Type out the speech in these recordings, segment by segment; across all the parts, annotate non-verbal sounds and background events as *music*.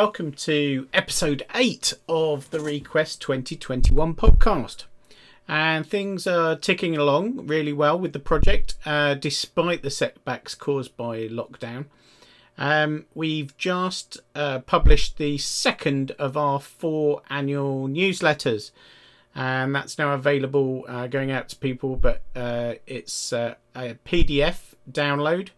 Welcome to episode 8 of the Request 2021 podcast. And things are ticking along really well with the project, uh, despite the setbacks caused by lockdown. Um, we've just uh, published the second of our four annual newsletters, and that's now available uh, going out to people. But uh, it's uh, a PDF download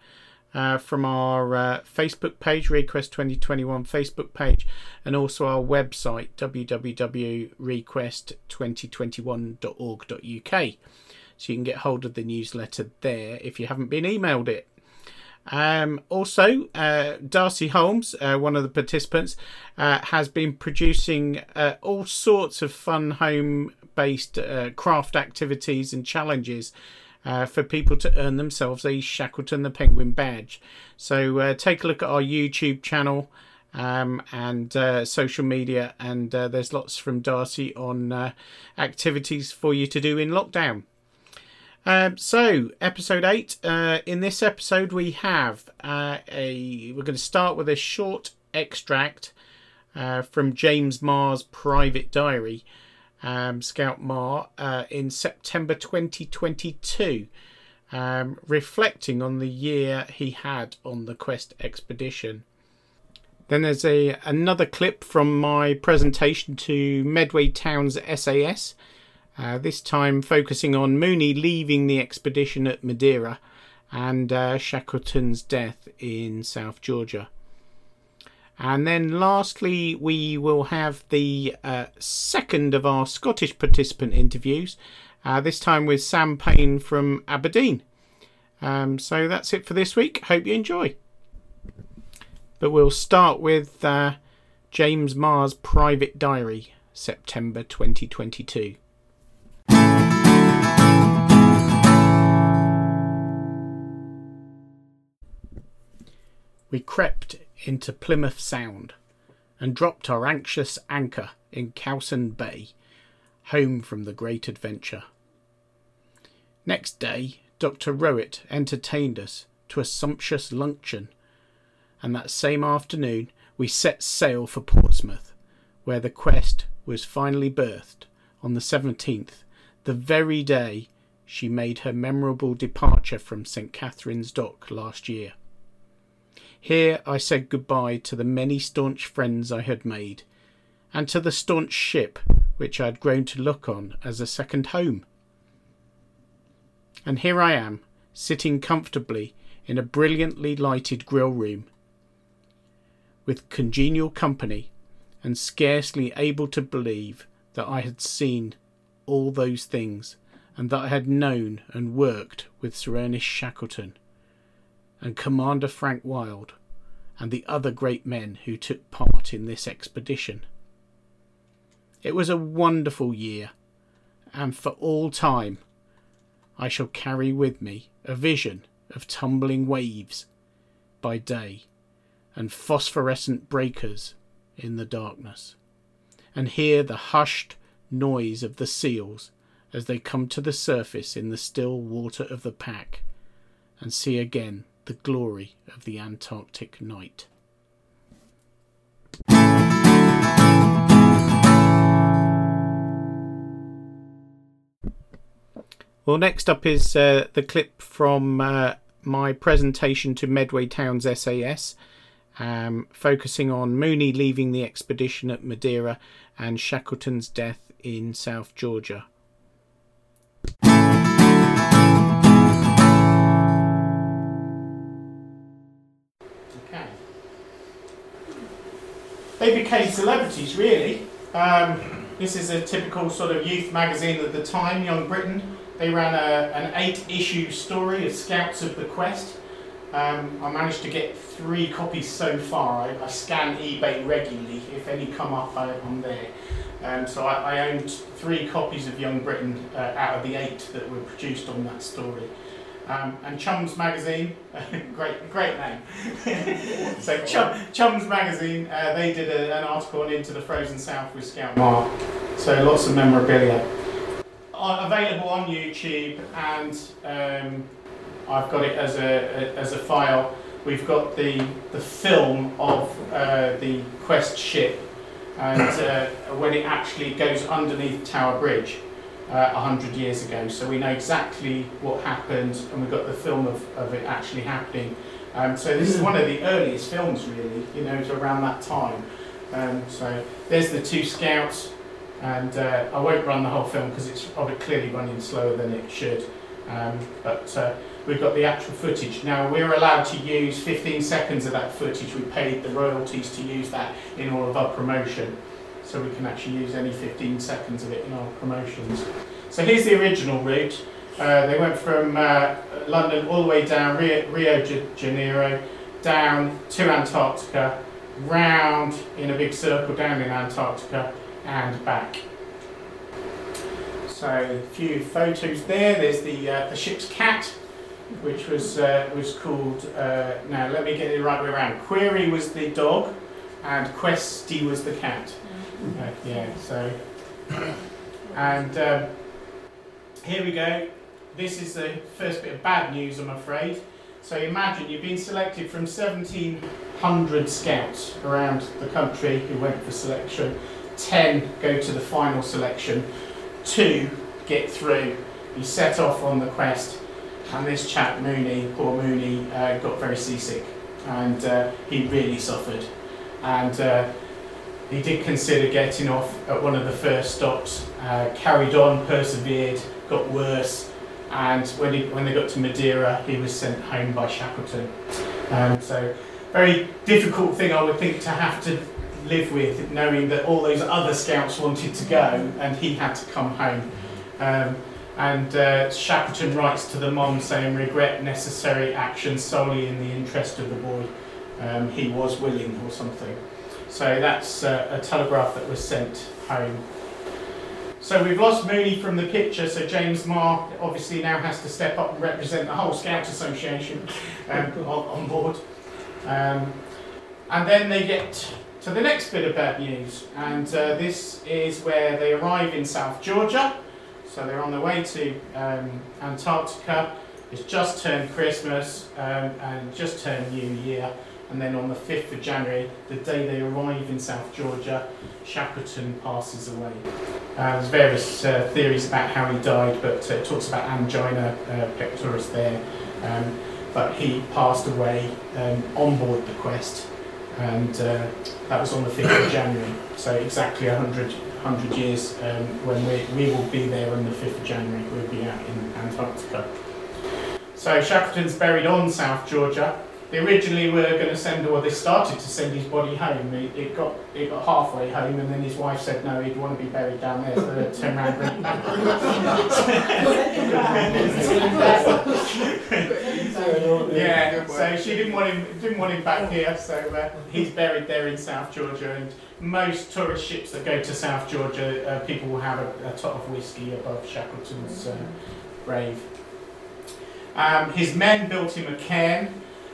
uh, from our uh, Facebook page, Request 2021 Facebook page, and also our website, www.request2021.org.uk. So you can get hold of the newsletter there if you haven't been emailed it. Um, also, uh, Darcy Holmes, uh, one of the participants, uh, has been producing uh, all sorts of fun home based uh, craft activities and challenges uh, for people to earn themselves a Shackleton the Penguin badge. So take a look at our YouTube channel. Um, and social media, and there's lots from Darcy on activities for you to do in lockdown. Um, so, episode eight. Uh, in this episode, we have uh, a. We're going to start with a short extract uh, from James Marr's private diary, um, Scout Marr uh, in September 2022, um, reflecting on the year he had on the quest expedition. Then there's a another clip from my presentation to Medway Towns SAS. Uh, this time focusing on Mooney leaving the expedition at Madeira and uh, Shackleton's death in South Georgia. And then lastly, we will have the uh, second of our Scottish participant interviews, uh, this time with Sam Payne from Aberdeen. Um, so that's it for this week. Hope you enjoy. But we'll start with uh, James Marr's private diary, September 2022. we crept into Plymouth Sound and dropped our anxious anchor in Cawsand Bay, home from the great adventure. Next day, Dr. Rowett entertained us to a sumptuous luncheon, and that same afternoon we set sail for Portsmouth, where the quest was finally berthed on the 17th, the very day she made her memorable departure from St. Catherine's Dock last year. Here I said goodbye to the many staunch friends I had made, and to the staunch ship which I had grown to look on as a second home. And here I am, sitting comfortably in a brilliantly lighted grill room, with congenial company, and scarcely able to believe that I had seen all those things, and that I had known and worked with Sir Ernest Shackleton and Commander Frank Wild, and the other great men who took part in this expedition. It was a wonderful year, and for all time I shall carry with me a vision of tumbling waves by day and phosphorescent breakers in the darkness, and hear the hushed noise of the seals as they come to the surface in the still water of the pack, and see again the glory of the Antarctic night. Well, next up is uh, the clip from uh, my presentation to Medway Towns SAS, um, focusing on Mooney leaving the expedition at Madeira and Shackleton's death in South Georgia. They became celebrities really. Um, this is a typical sort of youth magazine at the time, Young Britain. They ran a, an eight issue story of Scouts of the Quest. Um, I managed to get three copies so far. I, I scan eBay regularly. If any come up, I, am there. Um, so I, I, owned three copies of Young Britain uh, out of the eight that were produced on that story. Um, and Chums Magazine, *laughs* great, great name. *laughs* so Chum, Chums Magazine, uh, they did a, an article on Into the Frozen South with Scout Marr. So lots of memorabilia. Uh, available on YouTube, and um, I've got it as a, a, as a file we've got the the film of uh, the Quest ship, and uh, when it actually goes underneath Tower Bridge uh, a hundred years ago. So we know exactly what happened, and we've got the film of, of it actually happening. Um, so this is *clears throat* one of the earliest films, really. You know, around that time. Um, so there's the two scouts, and uh, I won't run the whole film because it's probably clearly running slower than it should. Um, but uh, we've got the actual footage. Now we're allowed to use 15 seconds of that footage. We paid the royalties to use that in all of our promotion. So we can actually use any 15 seconds of it in our promotions. So here's the original route. Uh, they went from uh, London all the way down Rio, Rio de Janeiro, down to Antarctica, round in a big circle down in Antarctica, and back. So a few photos there. There's the uh, the ship's cat, which was uh, was called. Uh, now let me get it the right way around. Query was the dog, and Questy was the cat. Yeah. So and um, here we go. This is the first bit of bad news, I'm afraid. So imagine you've been selected from 1,700 scouts around the country who went for selection. 10 go to the final selection. Two get through. You set off on the quest, and this chap Mooney, poor Mooney, uh, got very seasick, and uh, he really suffered. And uh, he did consider getting off at one of the first stops, uh, carried on, persevered, got worse, and when, he, when they got to Madeira, he was sent home by Shackleton. Um, so, very difficult thing I would think to have to live with, knowing that all those other scouts wanted to go and he had to come home. Um, and uh, Shackleton writes to the mom saying, regret necessary action solely in the interest of the boy. Um, he was willing or something. So that's uh, a telegraph that was sent home. So we've lost Mooney from the picture, so James Marr obviously now has to step up and represent the whole Scout Association um, *laughs* on, on, board. Um, and then they get to the next bit of bad news, and uh, this is where they arrive in South Georgia. So they're on their way to um, Antarctica. It's just turned Christmas um, and just turned New Year and then on the 5th of January, the day they arrive in South Georgia, Shackleton passes away. Uh, there's various uh, theories about how he died, but uh, it talks about angina uh, pectoris there. Um, but he passed away um, on board the Quest, and uh, that was on the 5th of January. So exactly 100, 100 years um, when we, we will be there on the 5th of January, we'll be out in Antarctica. So Shackleton's buried on South Georgia, they originally were going to send, or they started to send his body home. It, it, got it got halfway home, and then his wife said no, he'd want to be buried down there, so they turned around and *laughs* back. yeah, so she didn't want him didn't want him back here, so uh, he's buried there in South Georgia. And most tourist ships that go to South Georgia, uh, people will have a, a tot of whiskey above Shackleton's uh, grave. Um, his men built him a cairn.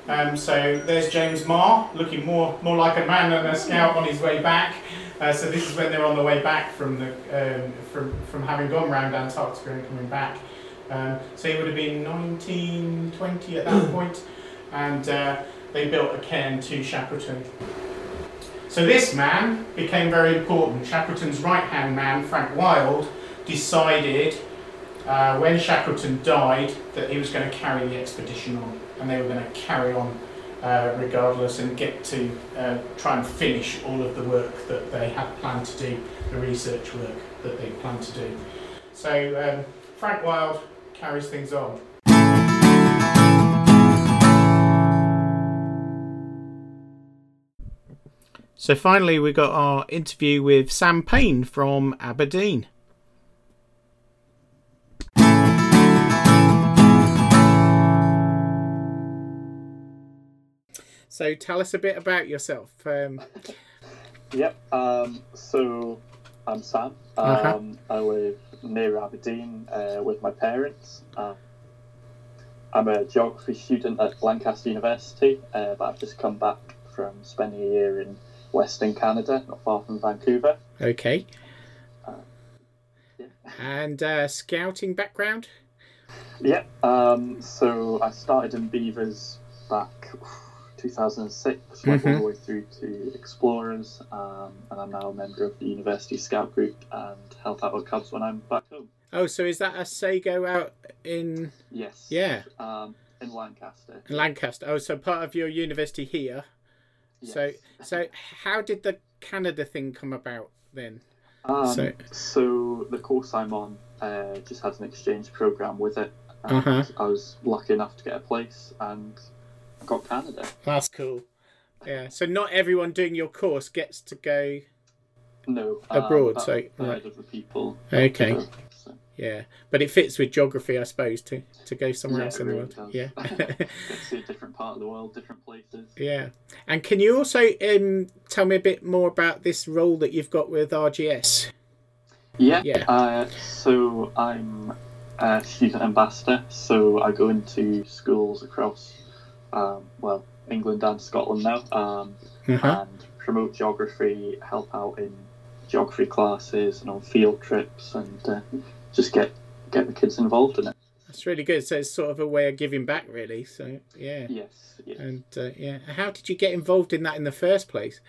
Um, so there's James Marr, looking more more like a man than a scout on his way back. Uh, so this is when they're on the way back from the um, from from having gone round Antarctica and coming back. Um, so he would have been 1920 at that *clears throat* point, and uh, they built a cairn to Shackleton. So this man became very important. Shackleton's right-hand man, Frank Wild, decided uh, when Shackleton died that he was going to carry the expedition on and they were going to carry on uh, regardless and get to uh, try and finish all of the work that they had planned to do, the research work that they planned to do. So um, Frank Wild carries things on. So finally, we got our interview with Sam Payne from Aberdeen. So tell us a bit about yourself. Um, *laughs* yep. Um, so I'm Sam. Uh-huh. Um, uh-huh. I live near Aberdeen uh, with my parents. Uh, I'm a geography student at Lancaster University, uh, but I've just come back from spending a year in Western Canada, not far from Vancouver. Okay. Uh, yeah. And uh, scouting background? Yeah. Um, so I started in Beavers back 2006, went all the way through to Explorers, um, and I'm now a member of the University Scout Group and help out with Cubs when I'm back home. Oh, so is that a Sego out in Yes. Yeah. Um, in Lancaster. Lancaster? Oh, so part of your university here. So, Yes. so how did the Canada thing come about then? Um, So- so... the course I'm on uh, just has an exchange program with it. And Uh-huh. I was lucky enough to get a place and got Canada. That's cool. Yeah. So not everyone doing your course gets to go. No, Abroad, um, so- third right. of the people. Okay. go, so, Yeah, but it fits with geography, I suppose, to to go somewhere Yeah, else in the really world. does. Yeah. *laughs* to see a different part of the world, different places. yeah. And can you also um, tell me a bit more about this role that you've got with RGS? Yeah. Yeah. Uh, so I'm a student ambassador. So I go into schools across, um, well, England and Scotland now, um, Uh-huh. and promote geography, help out in geography classes and on field trips, and uh, just get get the kids involved in it. That's really good. So it's sort of a way of giving back, really. So yeah. Yes. yes. And uh, yeah, how did you get involved in that in the first place?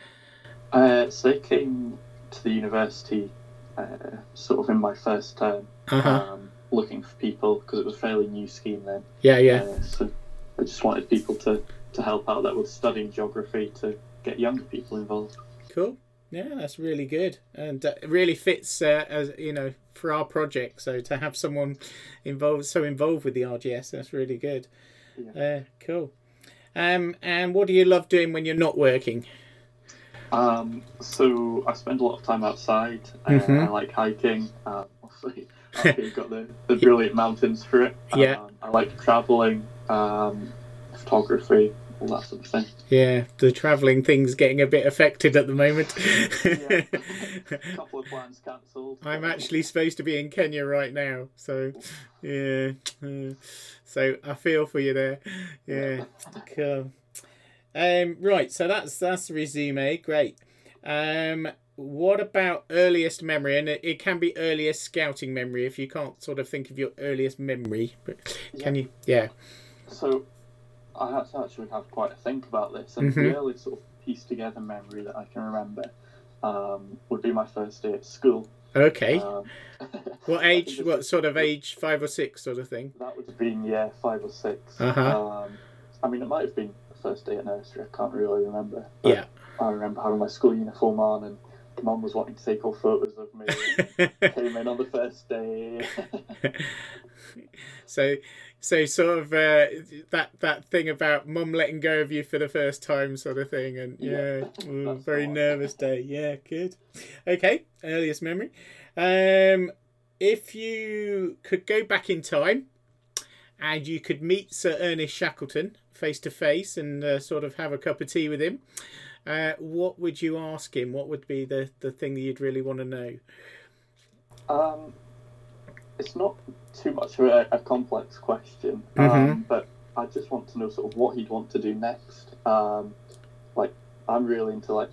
Uh, so they came to the university uh, sort of in my first term, Uh huh. um, looking for people because it was a fairly new scheme then. Yeah, yeah. Uh, so I just wanted people to, to help out that were studying geography to get younger people involved. Cool. Yeah, that's really good, and uh, it really fits uh, as you know for our project. So to have someone involved, so involved with the RGS, that's really good. Yeah. Uh, cool. Um, and what do you love doing when you're not working? Um, so I spend a lot of time outside. Uh, Mhm. I like hiking. Um, *laughs* obviously, *laughs* here got the, the brilliant mountains for it. Yeah. Um, I like traveling, um, photography, all that sort of thing. Yeah, the travelling thing's getting a bit affected at the moment. Yeah. a *laughs* couple of plans cancelled. I'm actually supposed to be in Kenya right now, so yeah. uh, so I feel for you there. Yeah, *laughs* cool. Um, right, so that's that's the resume. Great. Um, what about earliest memory? And it, it can be earliest scouting memory if you can't sort of think of your earliest memory. But can you? Yeah. So I had to actually have quite a think about this, and Mhm. the early sort of piece together memory that I can remember um, would be my first day at school. Okay. Um, *laughs* what age? What sort of age? Five or six, sort of thing. That would have been yeah five or 6 Uh-huh. Um, I mean, it might have been the first day at nursery. I can't really remember. Yeah. I remember having my school uniform on, and mum was wanting to take all photos of me. *laughs* Came in on the first day. *laughs* so so sort of uh, that that thing about mum letting go of you for the first time sort of thing and yeah, Yeah, *laughs* ooh, very nervous day. Yeah good. Okay earliest memory. Um if you could go back in time and you could meet sir ernest shackleton face to face and uh, sort of have a cup of tea with him uh, what would you ask him? What would be the the thing that you'd really want to know? Um, it's not too much of a, a complex question, um, but I just want to know sort of what he'd want to do next. Um, like, I'm really into like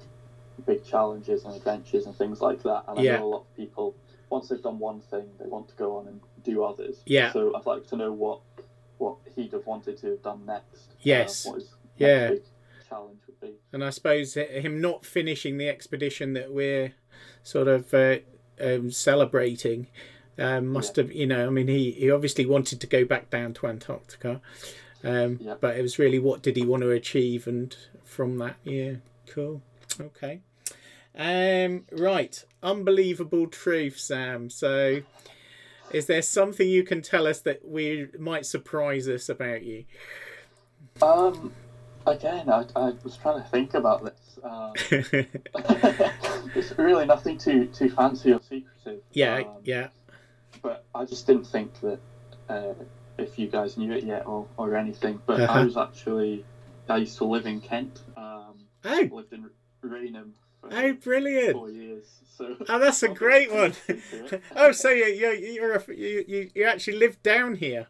big challenges and adventures and things like that, and I Yeah. know a lot of people once they've done one thing, they want to go on and do others. Yeah. So I'd like to know what what he'd have wanted to have done next. Yes. Uh, what his next Yeah. big challenge would be. And I suppose him not finishing the expedition that we're sort of uh, um, celebrating um, must have, you know, I mean, he, he obviously wanted to go back down to Antarctica, um, Yeah. but it was really what did he want to achieve, and from that, yeah, cool, okay, um, right, unbelievable truth, Sam. So, is there something you can tell us that we might surprise us about you? Um, again, I, I was trying to think about this. Um, *laughs* *laughs* it's really nothing too too fancy or secretive. yeah, Um, yeah, But I just didn't think that uh, if you guys knew it yet or, or anything. But Uh-huh. I was actually I used to live in Kent. Um, oh, lived in Rainham for oh, brilliant. four years. So *laughs* Oh, that's a great one. *laughs* Oh, so you you you're a, you, you you actually lived down here.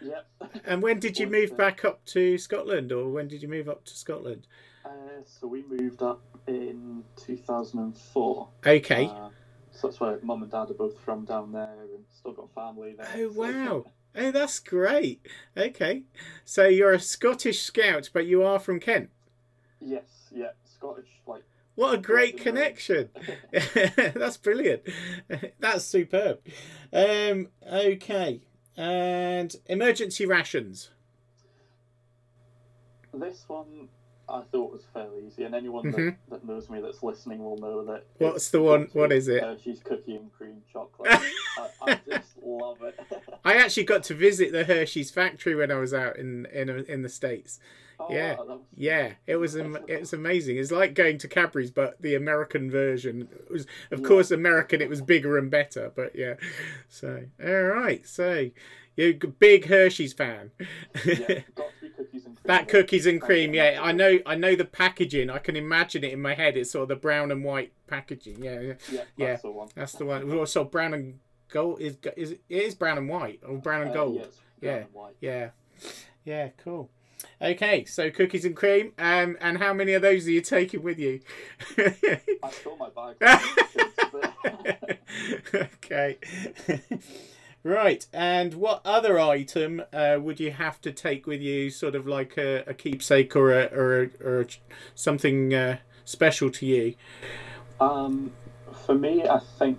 Yep. And when did *laughs* you move back up to Scotland, or when did you move up to Scotland? Uh, so we moved up in 2004. Okay. Uh, so that's where mum and dad are both from down there still got family there. Oh so- wow. Oh, that's great. Okay, so you're a Scottish scout, but you are from Kent. Yes, yeah, Scottish like. What a great connection! *laughs* *laughs* That's brilliant. *laughs* That's superb. Um, okay, and emergency rations. This one I thought was fairly easy, and anyone that, Mhm. that knows me that's listening will know that. What's the one? What is to What be is it? Hershey's cookie and cream chocolate. I, I *laughs* just love it. I actually got to visit the Hershey's factory when I was out in in in the states. Oh, Yeah. wow, Yeah, it was am- it was amazing. It's like going to Cadbury's, but the American version it was, of Yeah. course, American. It was bigger and better, but yeah. So all right, so you're a big Hershey's fan. yeah, *laughs* that cookies and cream, yeah. I know, I know the packaging. I can imagine it in my head. It's sort of the brown and white packaging. Yeah, yeah. Yeah, Yeah. that's the one. That's the one. Also, brown and gold is is it is brown and white or brown and Uh, gold. yeah, brown Yeah. and white. Yeah. Yeah, cool. Okay, so cookies and cream. Um, and how many of those are you taking with you? I saw my bag. *laughs* *laughs* okay. *laughs* right, and what other item uh, would you have to take with you, sort of like a, a keepsake or a, or a, or a, something uh, special to you? Um, for me, I think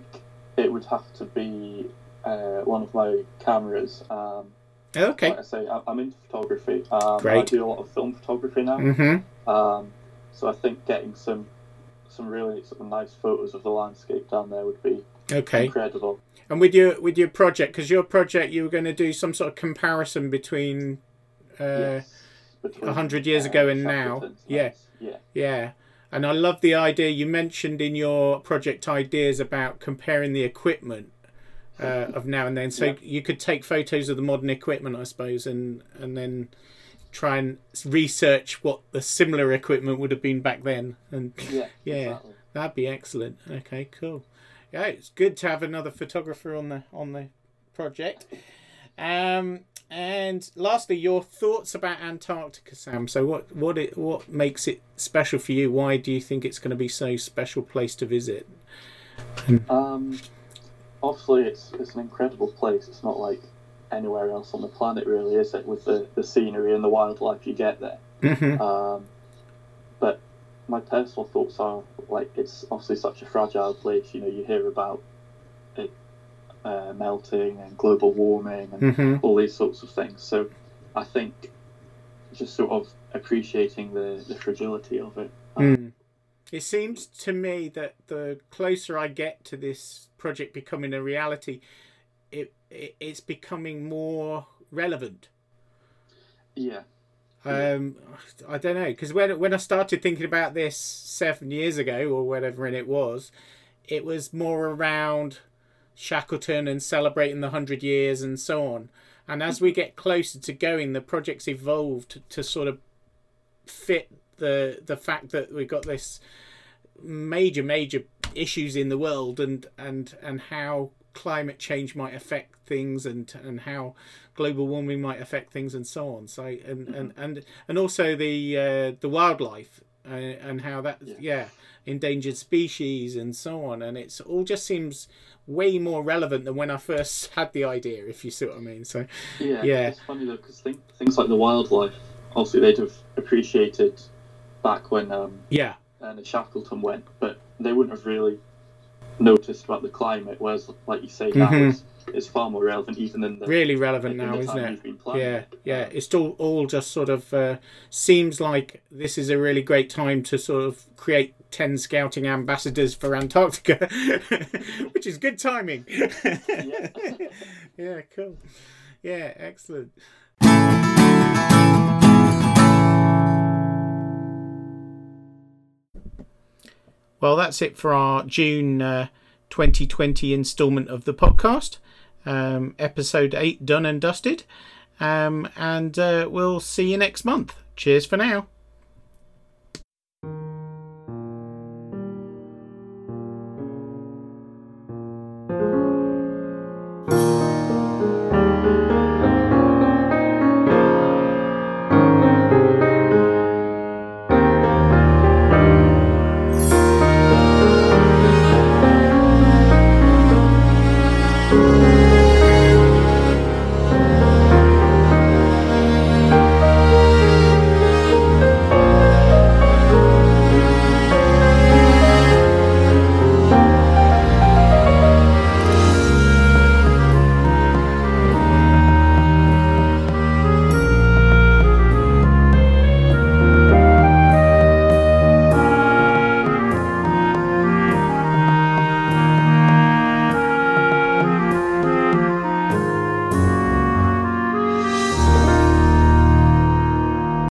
it would have to be uh, one of my cameras. Um, Okay. Like I say, I- I'm into photography. Um, Great. I do a lot of film photography now. Mm-hmm. Um, so I think getting some some really sort of nice photos of the landscape down there would be Okay. incredible. And with your with your project, because your project, you were going to do some sort of comparison between. Uh, yes. Between, a hundred years ago and now. Yeah. Yeah. Yeah. And I love the idea you mentioned in your project ideas about comparing the equipment uh, *laughs* of now and then. So Yeah. you could take photos of the modern equipment, I suppose, and and then try and research what the similar equipment would have been back then. And Yeah. *laughs* Yeah. Exactly. that'd be excellent. Okay, cool. Yeah, it's good to have another photographer on the on the project. Um, and lastly, your thoughts about Antarctica, Sam. So, what what it what makes it special for you? Why do you think it's going to be so special place to visit? Um, obviously, it's it's an incredible place. It's not like anywhere else on the planet, really, is it? With the, the scenery and the wildlife you get there. hmm Um, but my personal thoughts are like it's obviously such a fragile place. You know, you hear about it uh, melting and global warming and hmm all these sorts of things. So I think just sort of appreciating the, the fragility of it. Um, Mm. It seems to me that the closer I get to this project becoming a reality, it, it it's becoming more relevant. Yeah, Um, I don't know because when when I started thinking about this seven years ago or whatever it was, it was more around Shackleton and celebrating the hundred years and so on. And as we get closer to going, the project's evolved to sort of fit the the fact that we've got this major major issues in the world and and and how climate change might affect things and and how global warming might affect things and so on so and and and, and also the uh, the wildlife uh, and how that Yeah. yeah endangered species and so on and it's all just seems way more relevant than when I first *laughs* had the idea if you see what I mean so yeah. Yeah. It's funny though because think, things like the wildlife, obviously they'd have appreciated back when um, yeah uh, Shackleton went, but they wouldn't have really noticed about the climate. Whereas, like you say, now Mhm. it's, it's far more relevant even than the really relevant in now the isn't it you've been planning Yeah, yeah. Um, It's all all just sort of uh, seems like this is a really great time to sort of create ten scouting ambassadors for Antarctica, *laughs* which is good timing. Yeah. *laughs* yeah, cool. Yeah, excellent. Well, that's it for our June uh, 2020 instalment of the podcast. Um, episode 8 done and dusted. Um, and uh, we'll see you next month. Cheers for now.